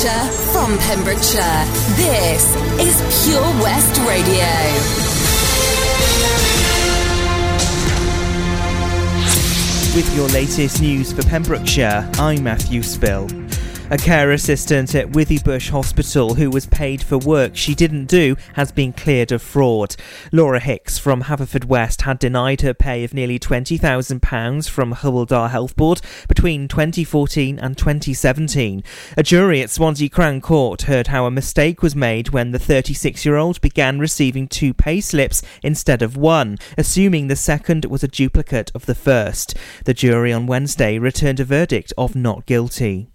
Pembrokeshire, from Pembrokeshire. This is Pure West Radio. With your latest news for Pembrokeshire, I'm Matthew Spill. A care assistant at Withybush Hospital who was paid for work she didn't do has been cleared of fraud. Laura Hicks from Haverfordwest had denied her pay of nearly £20,000 from Dda Health Board between 2014 and 2017. A jury at Swansea Crown Court heard how a mistake was made when the 36 year old began receiving two pay slips instead of one, assuming the second was a duplicate of the first. The jury on Wednesday returned a verdict of not guilty.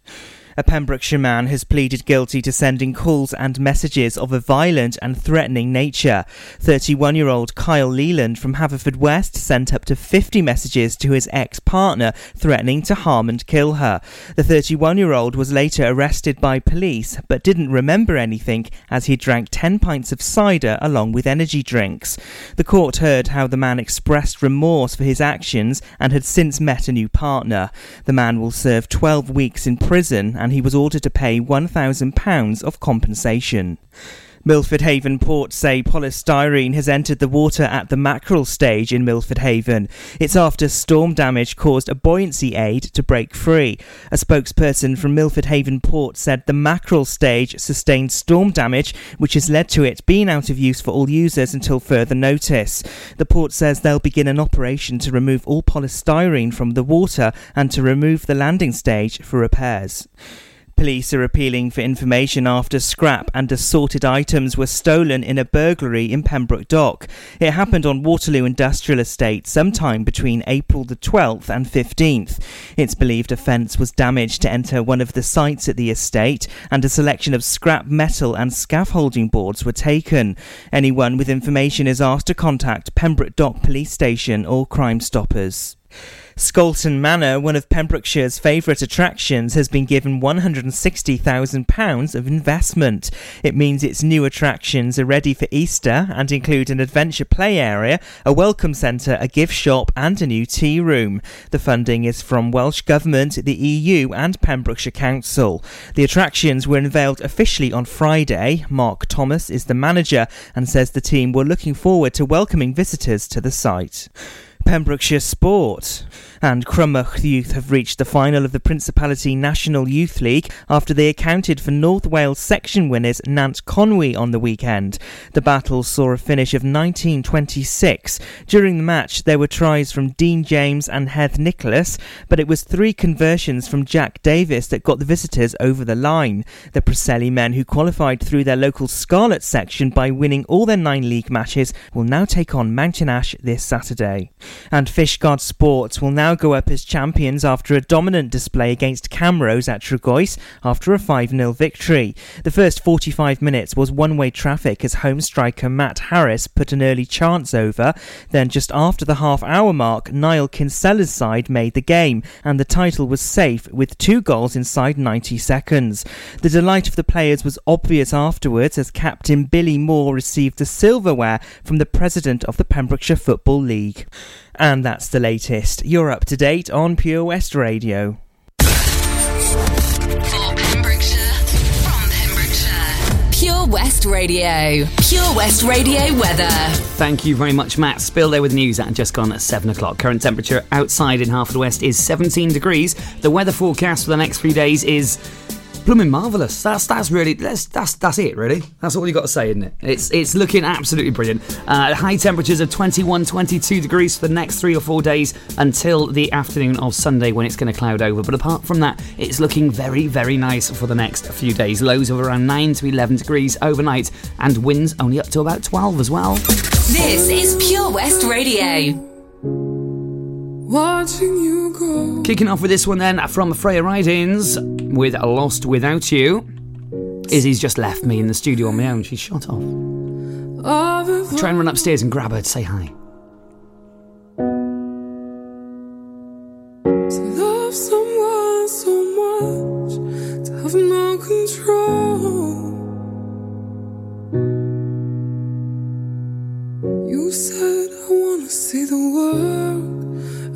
A Pembrokeshire man has pleaded guilty to sending calls and messages of a violent and threatening nature. 31 year old Kyle Leland from Haverfordwest sent up to 50 messages to his ex partner threatening to harm and kill her. The 31 year old was later arrested by police but didn't remember anything as he drank 10 pints of cider along with energy drinks. The court heard how the man expressed remorse for his actions and had since met a new partner. The man will serve 12 weeks in prison and he was ordered to pay £1,000 of compensation. Milford Haven ports say polystyrene has entered the water at the mackerel stage in Milford Haven. It's after storm damage caused a buoyancy aid to break free. A spokesperson from Milford Haven port said the mackerel stage sustained storm damage, which has led to it being out of use for all users until further notice. The port says they'll begin an operation to remove all polystyrene from the water and to remove the landing stage for repairs. Police are appealing for information after scrap and assorted items were stolen in a burglary in Pembroke Dock. It happened on Waterloo Industrial Estate sometime between April the 12th and 15th. It's believed a fence was damaged to enter one of the sites at the estate and a selection of scrap metal and scaffolding boards were taken. Anyone with information is asked to contact Pembroke Dock Police Station or Crime Stoppers. Scolton Manor, one of Pembrokeshire's favourite attractions, has been given £160,000 of investment. It means its new attractions are ready for Easter and include an adventure play area, a welcome centre, a gift shop, and a new tea room. The funding is from Welsh Government, the EU, and Pembrokeshire Council. The attractions were unveiled officially on Friday. Mark Thomas is the manager and says the team were looking forward to welcoming visitors to the site. Pembrokeshire Sport. And Crymych Youth have reached the final of the Principality National Youth League after they accounted for North Wales section winners Nant Conwy on the weekend. The battle saw a finish of 1926. During the match, there were tries from Dean James and Heath Nicholas, but it was three conversions from Jack Davis that got the visitors over the line. The Preseli men, who qualified through their local Scarlet section by winning all their nine league matches, will now take on Mountain Ash this Saturday. And Fishguard Sports will now go up as champions after a dominant display against Camrose at Tregroes after a 5 0 victory. The first 45 minutes was one way traffic as home striker Matt Harris put an early chance over. Then, just after the half hour mark, Niall Kinsella's side made the game, and the title was safe with two goals inside 90 seconds. The delight of the players was obvious afterwards as captain Billy Moore received the silverware from the president of the Pembrokeshire Football League. And that's the latest. You're up to date on Pure West Radio. For Pembrokeshire, from Pembrokeshire. Pure West Radio. Pure West Radio weather. Thank you very much, Matt. Spill there with news at just gone at 7 o'clock. Current temperature outside in Haverfordwest is 17 degrees. The weather forecast for the next few days is blooming marvelous. That's that's really that's that's that's it really. That's all you got to say, isn't it? It's it's looking absolutely brilliant. Uh, high temperatures of 21, 22 degrees for the next three or four days until the afternoon of Sunday when it's going to cloud over. But apart from that, it's looking very very nice for the next few days. Lows of around nine to 11 degrees overnight, and winds only up to about 12 as well. This is Pure West Radio. Watching you go. Kicking off with this one then from Freya Ridings with Lost Without You. Izzy's just left me in the studio on my own. She's shot off. Try and run upstairs and grab her to say hi. To love someone so much, to have no control. You said, I wanna see the world,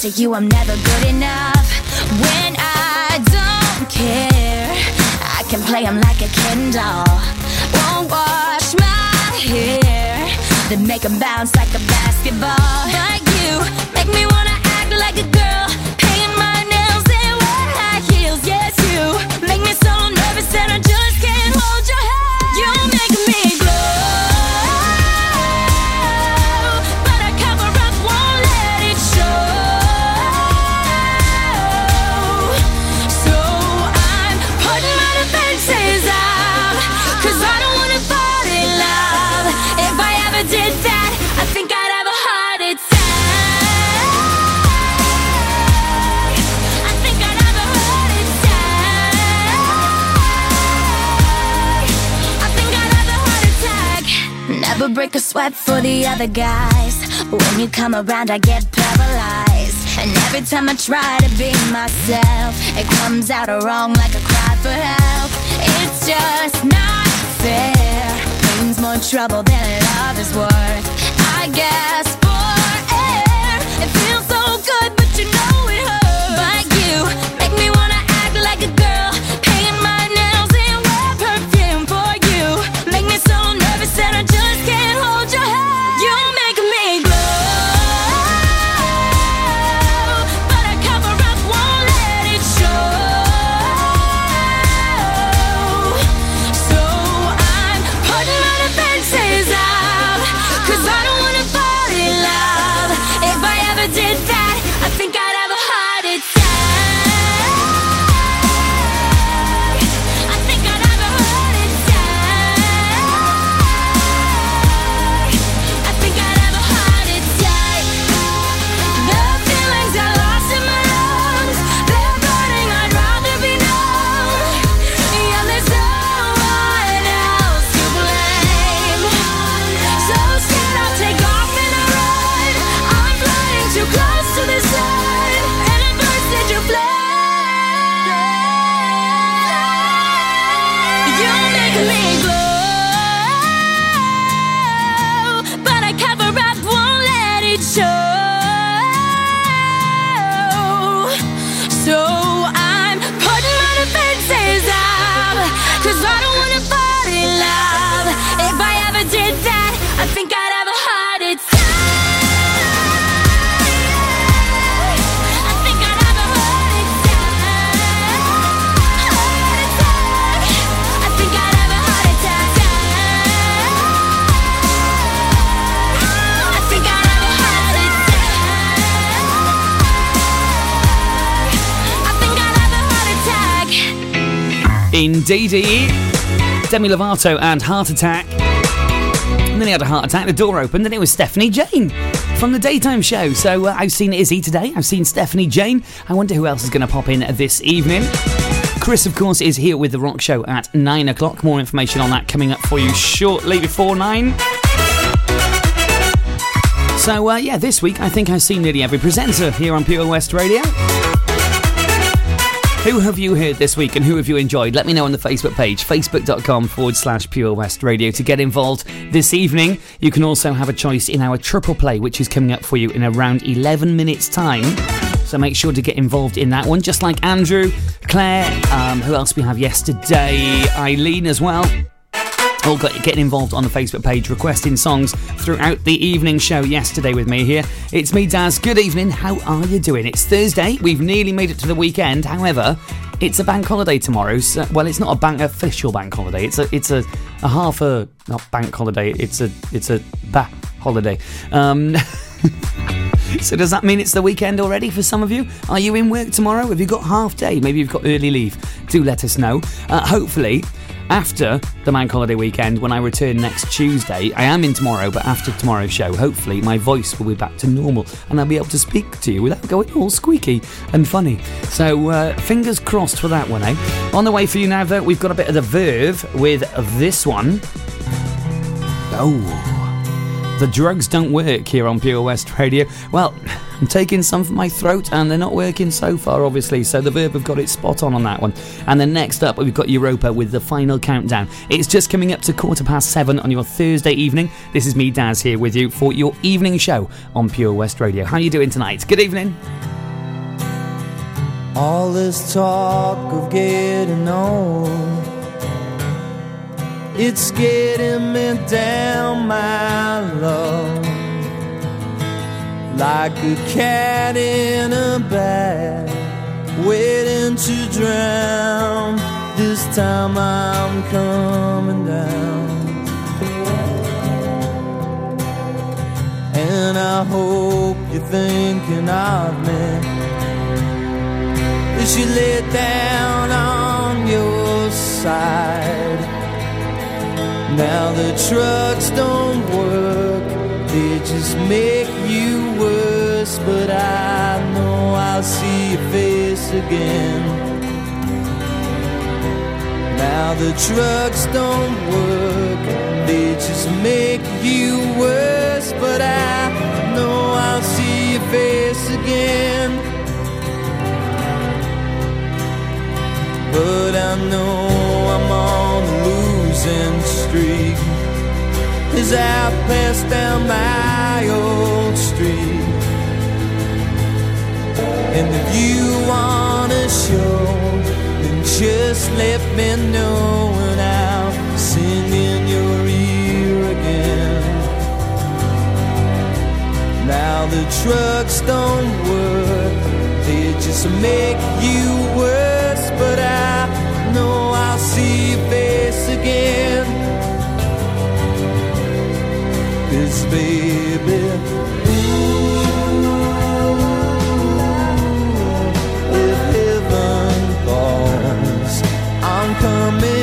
to you, I'm never good enough. When I don't care, I can play him like a Ken doll. Won't wash my hair, then make him bounce like a basketball. Like you, make me wanna break a sweat for the other guys. When you come around, I get paralyzed. And every time I try to be myself, it comes out wrong like a cry for help. It's just not fair. Pain's more trouble than love is worth. I guess for air, it feels so good, but you know it hurts. But you make me wanna act like a girl. show. Indeedy. Demi Lovato and Heart Attack. And then he had a heart attack, the door opened, and it was Stephanie Jane from the daytime show. So uh, I've seen Izzy today, I've seen Stephanie Jane. I wonder who else is going to pop in this evening. Chris, of course, is here with The Rock Show at 9 o'clock. More information on that coming up for you shortly before 9. So, uh, yeah, this week I think I've seen nearly every presenter here on Pure West Radio. Who have you heard this week and who have you enjoyed? Let me know on the Facebook page, facebook.com forward slash Pure West Radio to get involved this evening. You can also have a choice in our triple play, which is coming up for you in around 11 minutes' time. So make sure to get involved in that one, just like Andrew, Claire, um, who else we have yesterday? Eileen as well got getting involved on the Facebook page, requesting songs throughout the evening show yesterday with me here. It's me, Daz. Good evening. How are you doing? It's Thursday. We've nearly made it to the weekend. However, it's a bank holiday tomorrow. So, well, it's not a bank official bank holiday. It's a it's a, a half a not bank holiday. It's a it's a bah holiday. Um, So does that mean it's the weekend already for some of you? Are you in work tomorrow? Have you got half day? Maybe you've got early leave. Do let us know. Uh, hopefully, after the bank holiday weekend, when I return next Tuesday, I am in tomorrow, but after tomorrow's show, hopefully my voice will be back to normal and I'll be able to speak to you without going all squeaky and funny. So uh, fingers crossed for that one, eh? On the way for you now, though, we've got a bit of the verve with this one. Oh. The drugs don't work here on Pure West Radio. Well, I'm taking some for my throat and they're not working so far, obviously, so the Verve have got it spot on on that one. And then next up, we've got Europe with the final countdown. It's just coming up to quarter past seven on your Thursday evening. This is me, Daz, here with you for your evening show on Pure West Radio. How are you doing tonight? Good evening. All this talk of getting old it's getting me down, my love. Like a cat in a bag, waiting to drown. This time I'm coming down. And I hope you're thinking of me. As you lay down on your side. Now the trucks don't work, they just make you worse. But I know I'll see your face again. Now the trucks don't work, they just make you worse. But I know I'll see your face again. But I know I'm on the losing streak as I pass down my old street. And if you wanna show, then just let me know and I'll sing in your ear again. Now the trucks don't work, they just make you worse, but I again. Cause baby, coming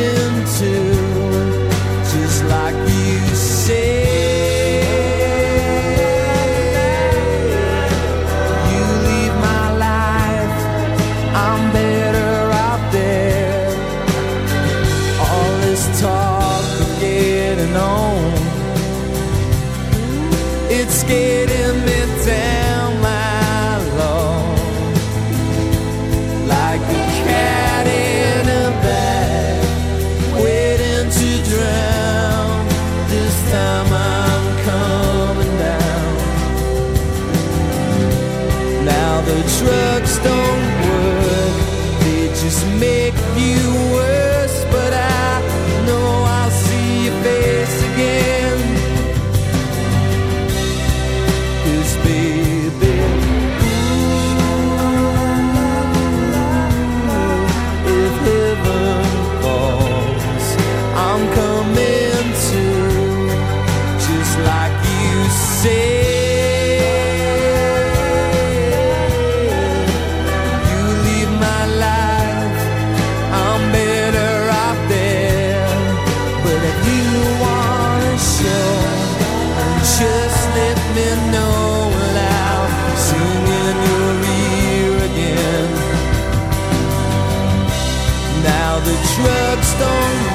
drugs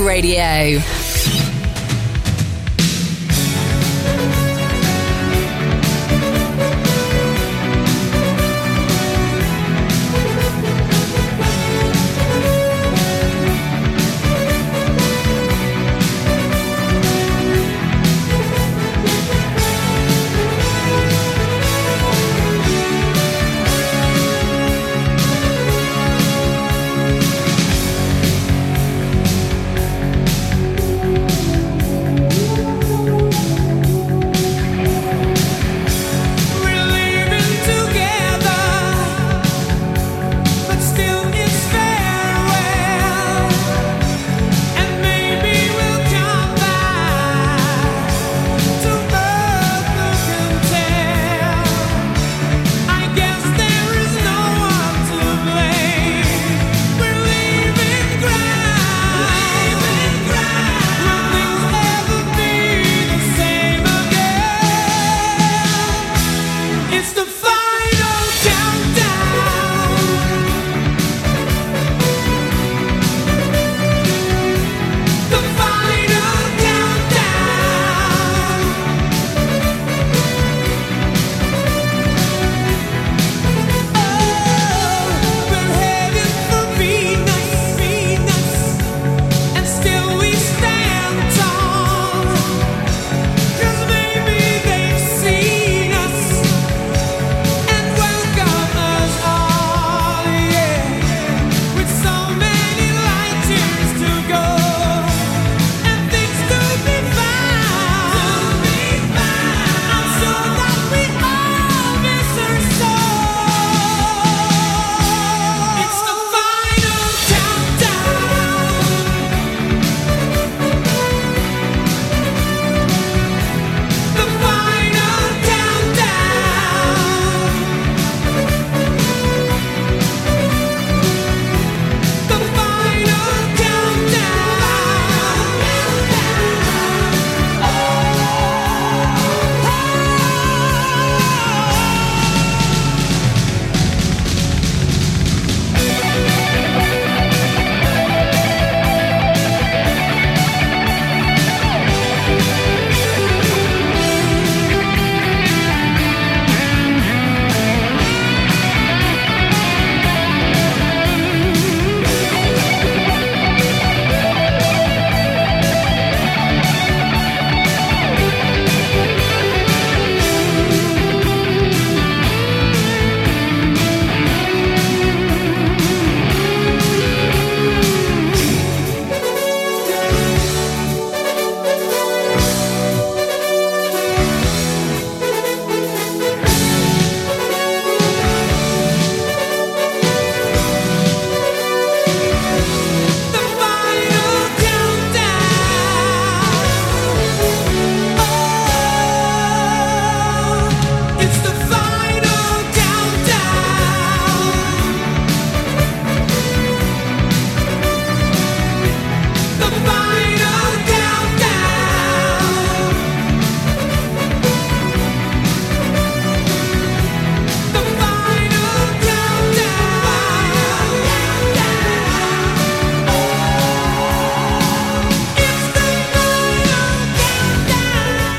Radio.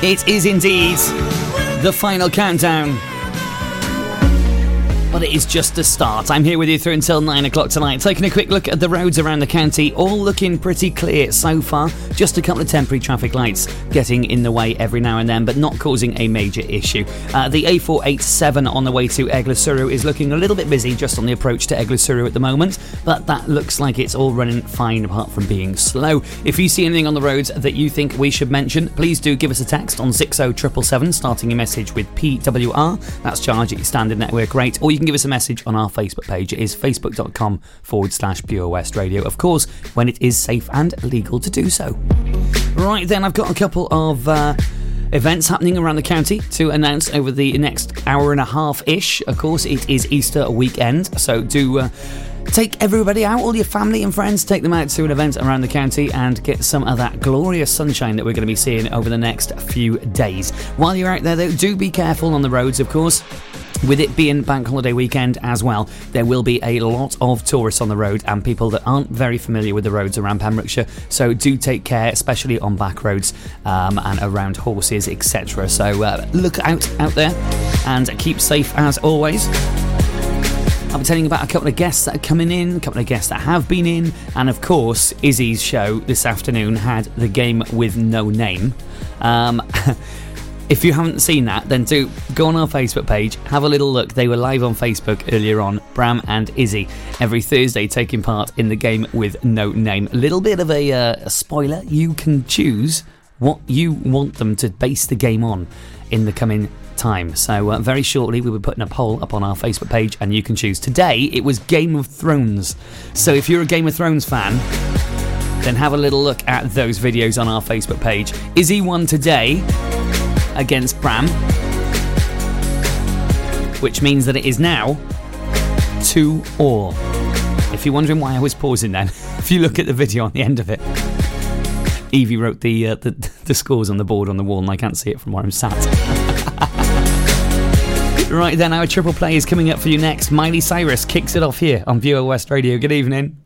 It is indeed the final countdown. but it is just the start. I'm here with you through until 9 o'clock tonight, taking a quick look at the roads around the county, all looking pretty clear so far. Just a couple of temporary traffic lights getting in the way every now and then, but not causing a major issue. Uh, the A487 on the way to Eglwyswrw is looking a little bit busy just on the approach to Eglwyswrw at the moment, but that looks like it's all running fine apart from being slow. If you see anything on the roads that you think we should mention, please do give us a text on 60777, starting your message with PWR. That's charge at your standard network rate, or you can give us a message on our Facebook page. It is facebook.com forward slash Pure West Radio, of course, when it is safe and legal to do so. Right then, I've got a couple of. Uh, events happening around the county to announce over the next hour and a half ish. Of course, it is Easter weekend, so do uh, take everybody out, all your family and friends, take them out to an event around the county and get some of that glorious sunshine that we're going to be seeing over the next few days. While you're out there, though, do be careful on the roads, of course. With it being bank holiday weekend as well, there will be a lot of tourists on the road and people that aren't very familiar with the roads around Pembrokeshire. So do take care, especially on back roads um, and around horses, etc. So uh, look out out there and keep safe as always. I'll be telling you about a couple of guests that are coming in, a couple of guests that have been in, and of course, Izzy's show this afternoon had the game with no name. Um, if you haven't seen that, then do go on our Facebook page, have a little look. They were live on Facebook earlier on, Bram and Izzy, every Thursday taking part in the game with no name. A little bit of a, uh, spoiler you can choose what you want them to base the game on in the coming time. So, uh, very shortly, we'll be putting a poll up on our Facebook page and you can choose. Today, it was Game of Thrones. So, if you're a Game of Thrones fan, then have a little look at those videos on our Facebook page. Izzy won today against Bram, which means that it is now 2 all. If you're wondering why I was pausing then, if you look at the video on the end of it, Evie wrote the, uh, the the scores on the board on the wall, and I can't see it from where I'm sat. right then, our triple play is coming up for you next. Miley Cyrus kicks it off here on Pure West Radio. Good evening.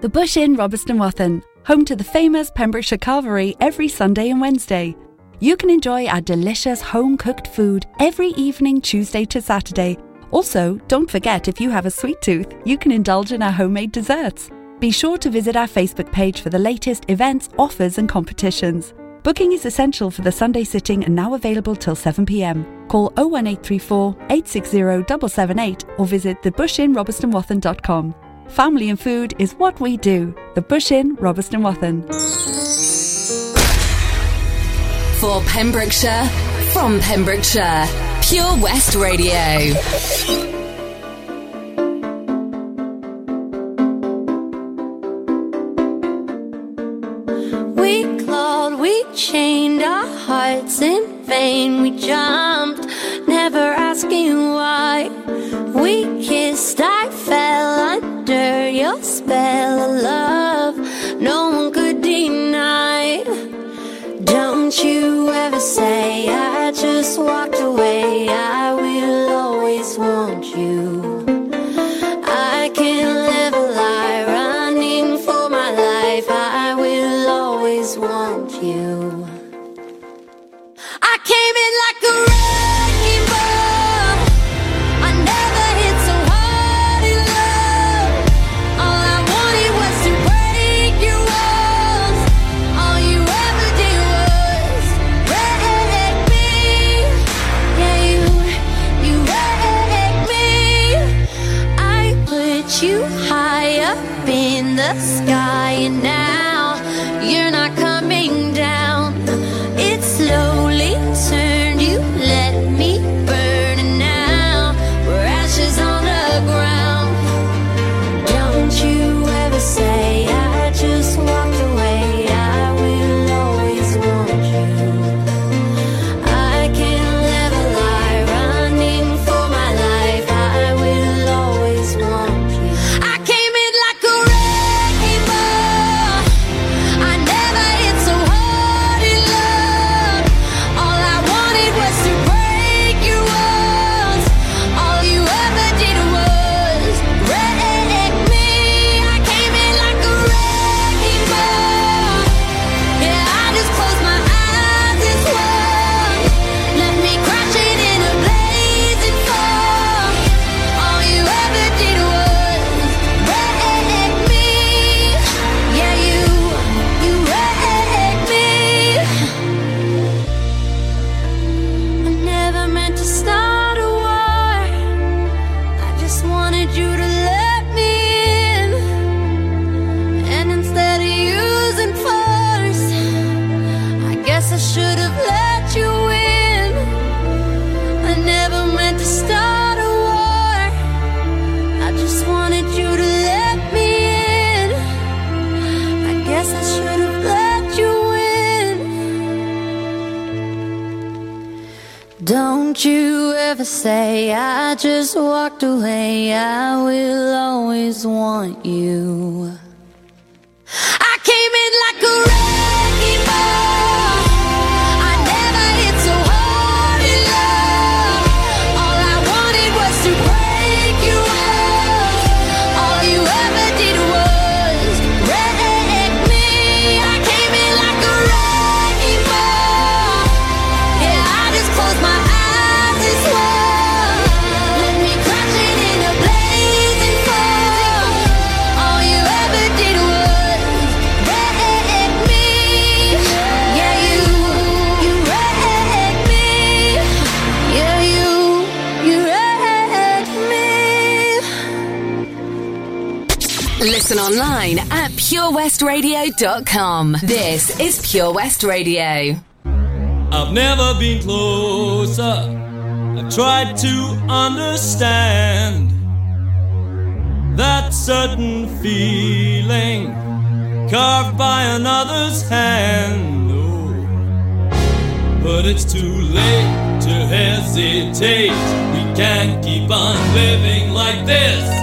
The Bush Inn, Robeston Wathen, home to the famous Pembrokeshire Carvery every Sunday and Wednesday. You can enjoy our delicious home cooked food every evening, Tuesday to Saturday. Also, don't forget if you have a sweet tooth, you can indulge in our homemade desserts. Be sure to visit our Facebook page for the latest events, offers, and competitions. Booking is essential for the Sunday sitting and now available till 7 pm. Call 01834 860 778 or visit thebushinrobertsonwathen.com. Family and food is what we do. The Bush Inn, Robeston Wathen. For Pembrokeshire, from Pembrokeshire, Pure West Radio. We clawed, we chained our hearts in vain. We jumped, never asking why. We kissed, I fell under your spell of love. No one you ever say I just walked away. I will always want you. I can't live a lie running for my life. I will always want you. I came in like a online at purewestradio.com. This is Pure West Radio. I've never been closer. I've tried to understand that certain feeling carved by another's hand. Oh, but it's too late to hesitate. We can't keep on living like this.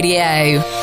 Radio.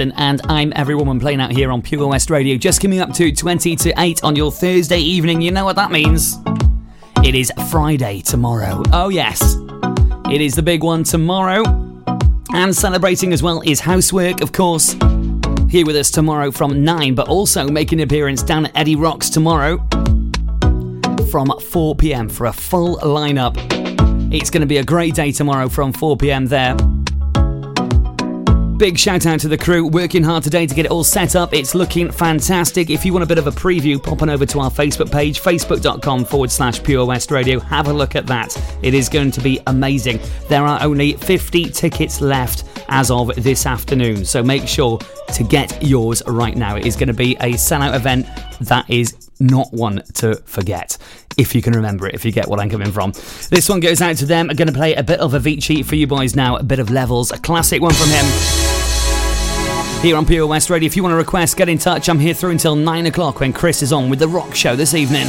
And I'm Every Woman playing out here on Pure West Radio. Just coming up to 20 to 8 on your Thursday evening. You know what that means? It is Friday tomorrow. Oh, yes. It is the big one tomorrow. And celebrating as well is Housework, of course. Here with us tomorrow from 9, but also making an appearance down at Eddie Rocks tomorrow from 4 pm for a full lineup. It's going to be a great day tomorrow from 4 pm there. Big shout out to the crew working hard today to get it all set up. It's looking fantastic. If you want a bit of a preview, pop on over to our Facebook page, facebook.com forward slash Pure West Radio. Have a look at that. It is going to be amazing. There are only 50 tickets left as of this afternoon, so make sure to get yours right now. It is going to be a sellout event that is not one to forget. If you can remember it, if you get what I'm coming from. This one goes out to them. I'm going to play a bit of Avicii for you boys now, a bit of Levels, a classic one from him here on Pure West Radio. If you want to request, get in touch. I'm here through until 9 o'clock when Chris is on with The Rock Show this evening.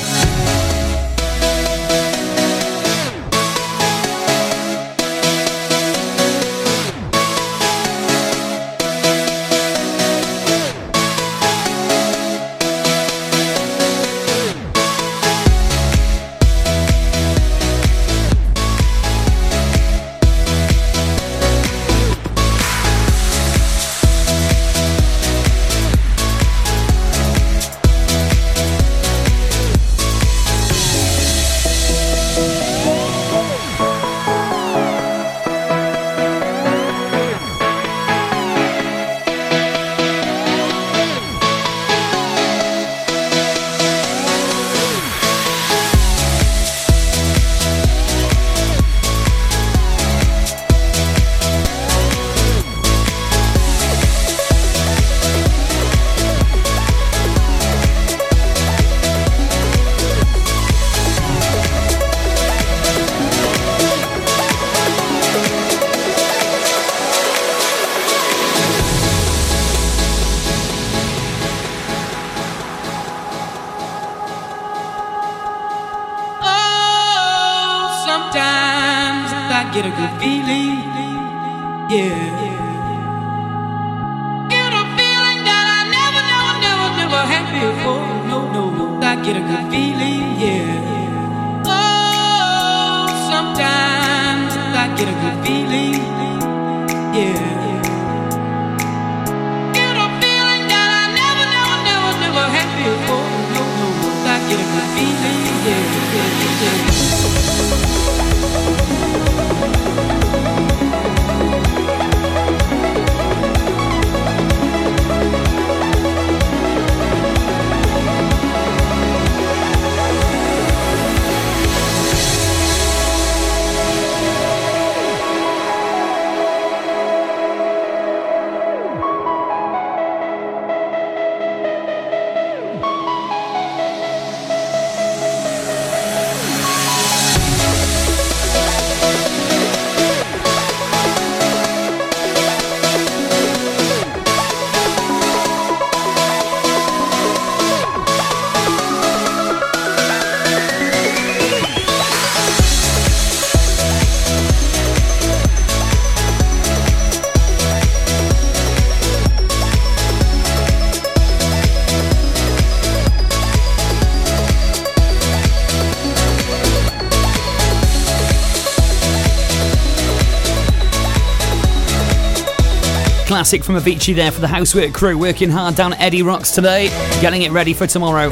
Classic from Avicii there for the housework crew, working hard down Eddie Rocks today, getting it ready for tomorrow.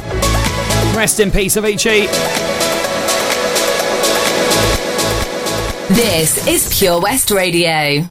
Rest in peace, Avicii. This is Pure West Radio.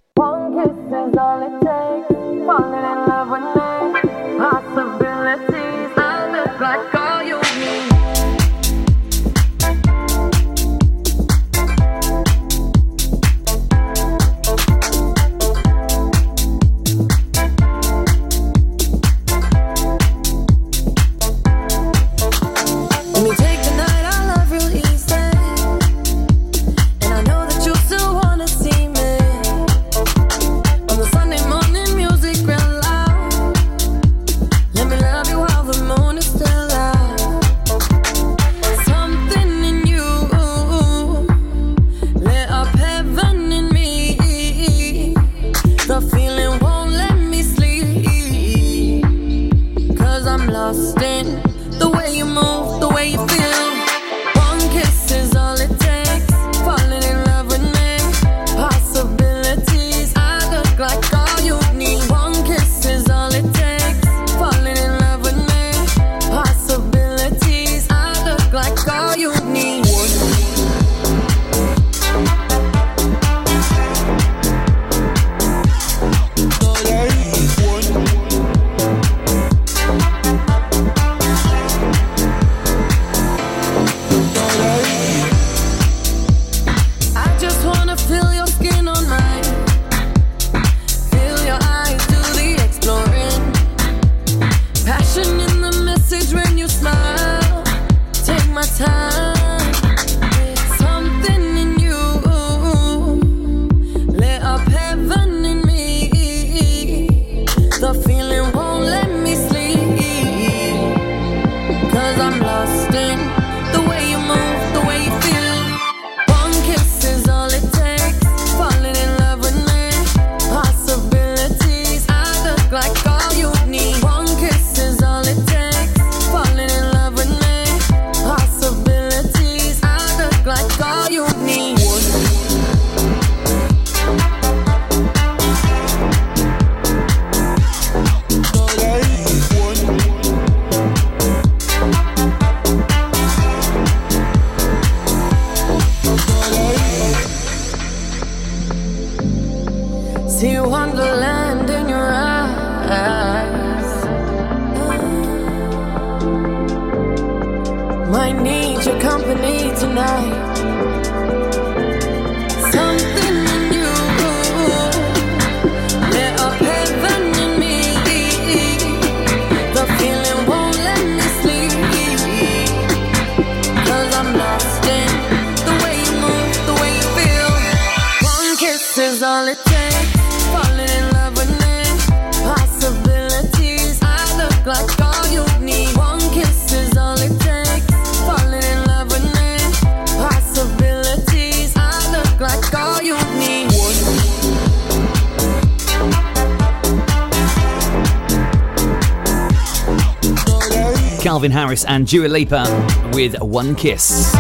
Calvin Harris and Dua Lipa with One Kiss.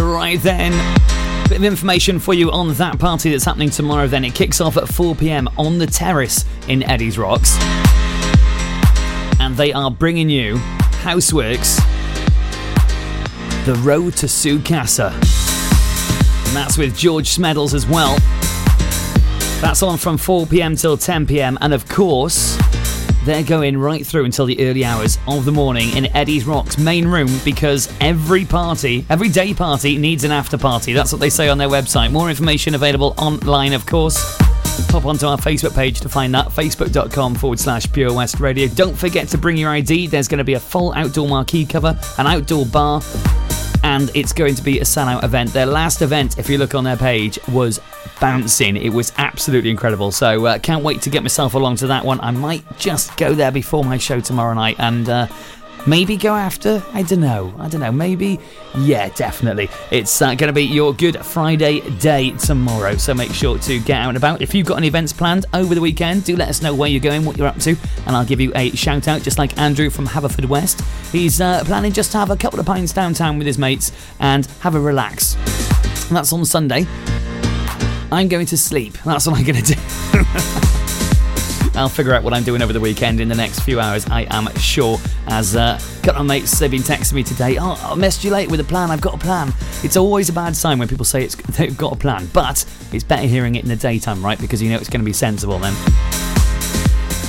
Right then, bit of information for you on that party that's happening tomorrow. Then it kicks off at 4 pm on the terrace in Eddie's Rocks, and they are bringing you Houseworks, The Road to Sukasa, and that's with George Smeddles as well. That's on from 4 pm till 10 pm, and of course, they're going right through until the early hours of the morning in Eddie's Rock's main room because every party, every day party needs an after party. That's what they say on their website. More information available online, of course. Pop onto our Facebook page to find that facebook.com forward slash Pure West Radio. Don't forget to bring your ID. There's going to be a full outdoor marquee cover, an outdoor bar, and it's going to be a sellout event. Their last event, if you look on their page, was bouncing. It was absolutely incredible. So uh, can't wait to get myself along to that one. I might just go there before my show tomorrow night and. Uh, Maybe go after? I don't know. I don't know. Maybe? Yeah, definitely. It's uh, going to be your Good Friday day tomorrow, so make sure to get out and about. If you've got any events planned over the weekend, do let us know where you're going, what you're up to, and I'll give you a shout out, just like Andrew from Haverfordwest. He's uh, planning just to have a couple of pints downtown with his mates and have a relax. And that's on Sunday. I'm going to sleep. That's what I'm going to do. I'll figure out what I'm doing over the weekend in the next few hours, I am sure. As uh, a couple of mates, they've been texting me today, oh, I messaged you late with a plan, I've got a plan. It's always a bad sign when people say it's, they've got a plan, but it's better hearing it in the daytime, right? Because you know it's going to be sensible then.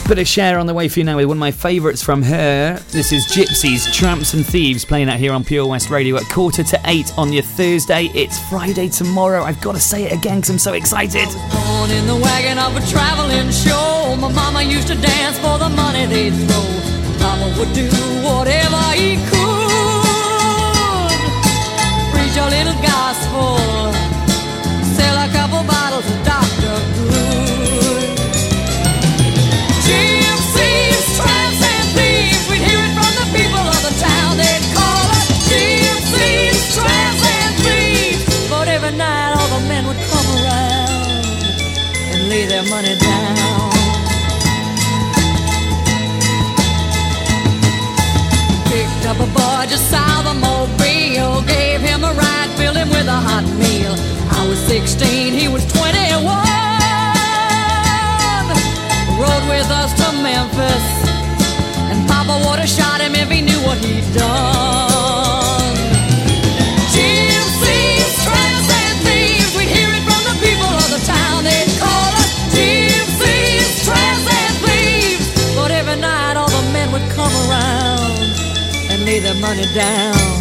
Bit of Cher on the way for you now with one of my favourites from her. This is Gypsies, Tramps and Thieves playing out here on Pure West Radio at quarter to eight on your Thursday. It's Friday tomorrow. I've got to say it again because I'm so excited. Born in the wagon of a traveling show. My mama used to dance for the money they'd throw. Mama would do whatever he could. Preach a little gospel. Sell a couple bottles of Dr. a boy just south of Mobile, gave him a ride, filled him with a hot meal. I was 16, he was 21. Rode with us to Memphis, and Papa would have shot him if he knew what he'd done. Money down.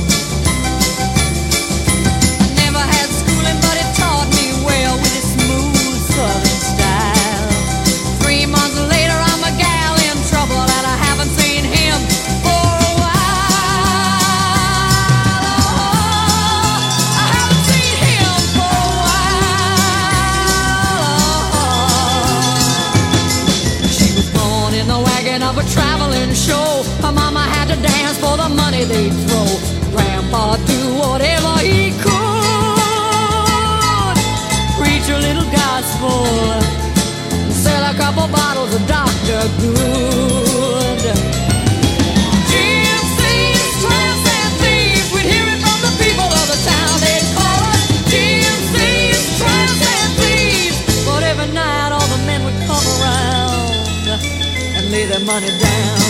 The money they'd throw. Grandpa do whatever he could. Preach a little gospel. Sell a couple bottles of Dr. Good. And. We'd hear it from the people of the town. They'd call us and. But every night all the men would come around and lay their money down.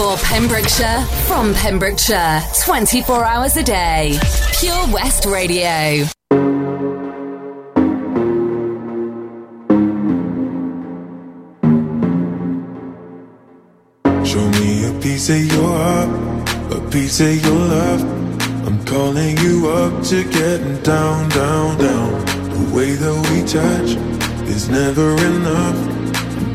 Pembrokeshire, from Pembrokeshire, 24 hours a day. Pure West Radio. Show me a piece of your heart, a piece of your love. I'm calling you up to getting down, down, down. The way that we touch is never enough.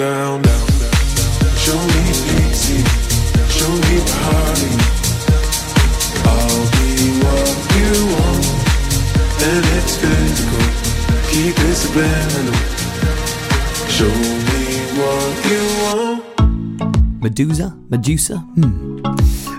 Down, down. Show me show me party. I'll be what you want, and it's physical. Keep it subliminal. Show me what you want. Medusa? Medusa? Hmm.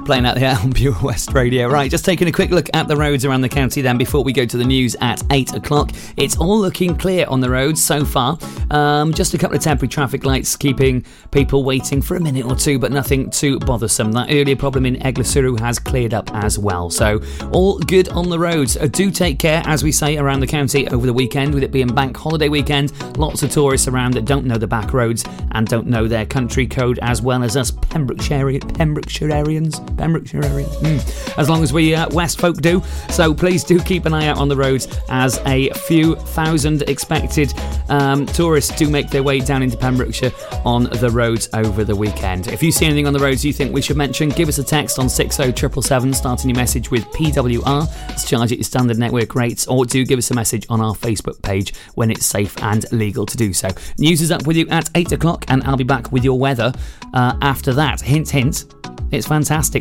Playing out there on Pure West Radio. Right, just taking a quick look at the roads around the county then before we go to the news at 8 o'clock. It's all looking clear on the roads so far. Um, just a couple of temporary traffic lights keeping people waiting for a minute or two, but nothing too bothersome. That earlier problem in Eglwyswrw has cleared up as well. So, all good on the roads. Uh, do take care, as we say, around the county over the weekend, with it being bank holiday weekend. Lots of tourists around that don't know the back roads and don't know their country code as well as us Pembrokeshire, Pembrokeshireans. Pembrokeshireans. Mm. As long as we uh, West folk do. So please do keep an eye out on the roads as a few thousand expected um, tourists do make their way down into Pembrokeshire on the roads over the weekend. If you see anything on the roads you think we should mention, give us a text on 60777, starting your message with PWR. Let's charge at your standard network rates, or do give us a message on our Facebook page when it's safe and legal to do so. News is up with you at 8 o'clock, and I'll be back with your weather uh, after that. Hint, hint. It's fantastic.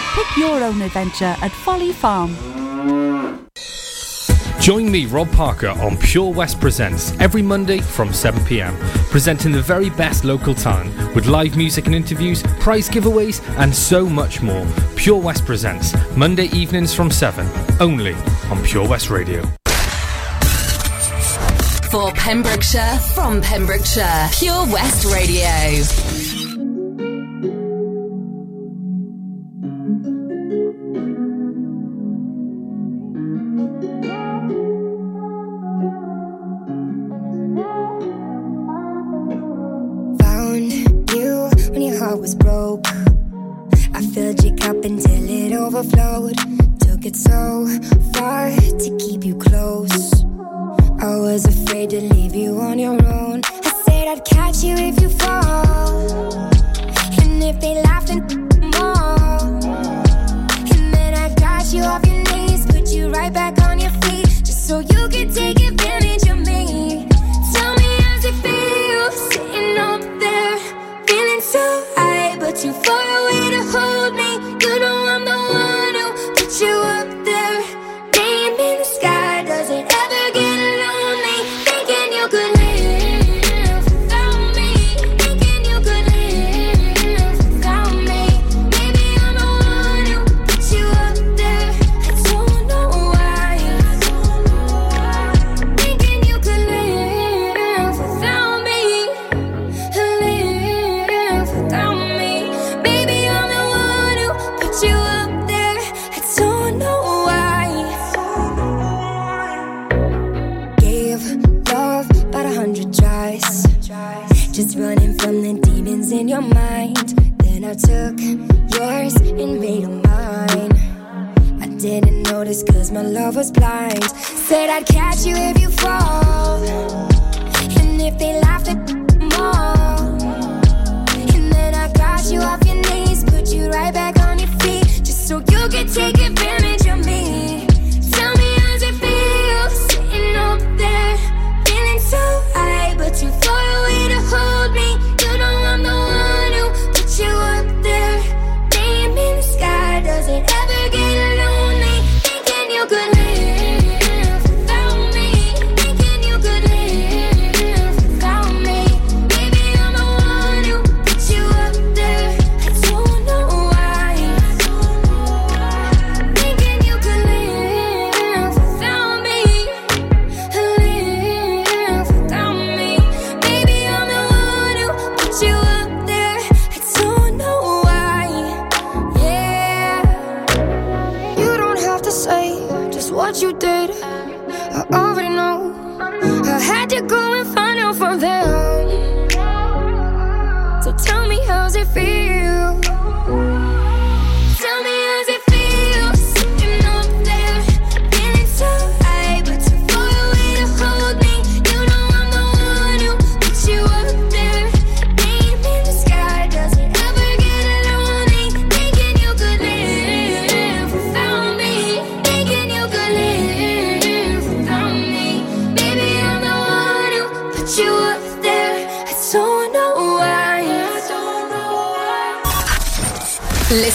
Pick your own adventure at Folly Farm. Join me, Rob Parker, on Pure West Presents every Monday from 7 pm, presenting the very best local talent with live music and interviews, prize giveaways, and so much more. Pure West Presents, Monday evenings from 7, only on Pure West Radio. For Pembrokeshire, from Pembrokeshire, Pure West Radio. I was broke. I filled your cup until it overflowed. Took it so far to keep you close. I was afraid to leave you on your own. I said I'd catch you if you fall. And if they laugh, then more. And then I got you off your knees, put you right back on your feet, just so you could take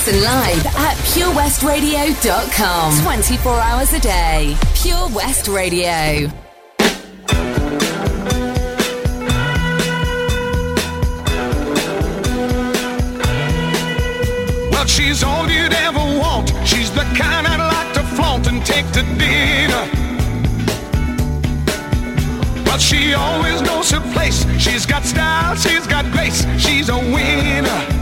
Listen live at purewestradio.com. 24 hours a day. Pure West Radio. Well, she's all you'd ever want. She's the kind I'd like to flaunt and take to dinner. But she always knows her place. She's got style, she's got grace, she's a winner.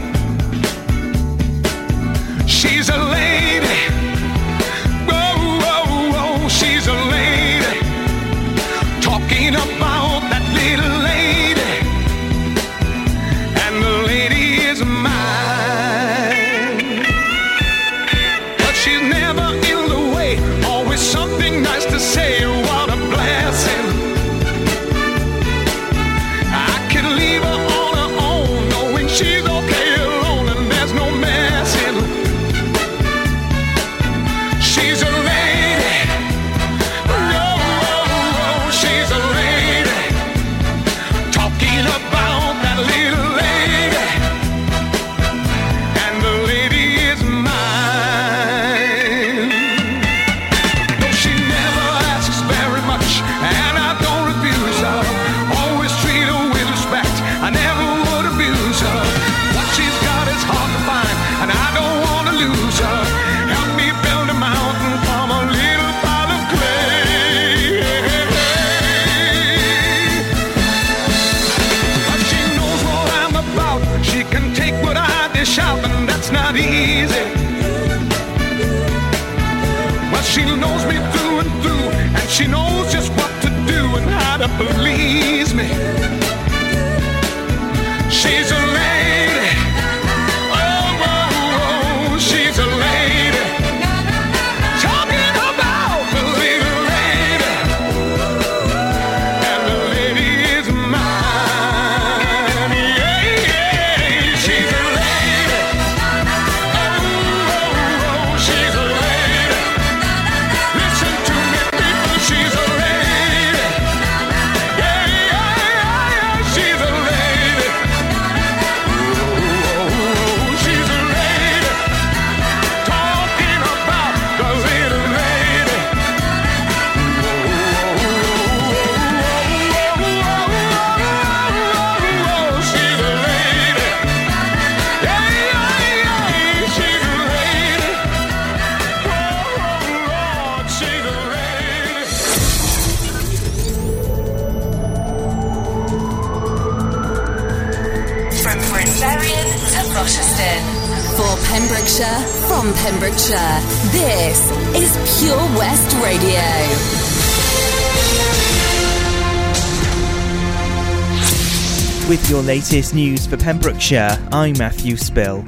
Latest news for Pembrokeshire, I'm Matthew Spill.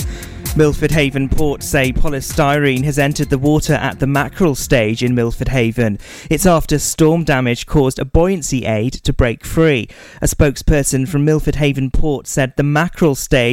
Milford Haven Port say polystyrene has entered the water at the mackerel stage in Milford Haven. It's after storm damage caused a buoyancy aid to break free. A spokesperson from Milford Haven Port said the mackerel stage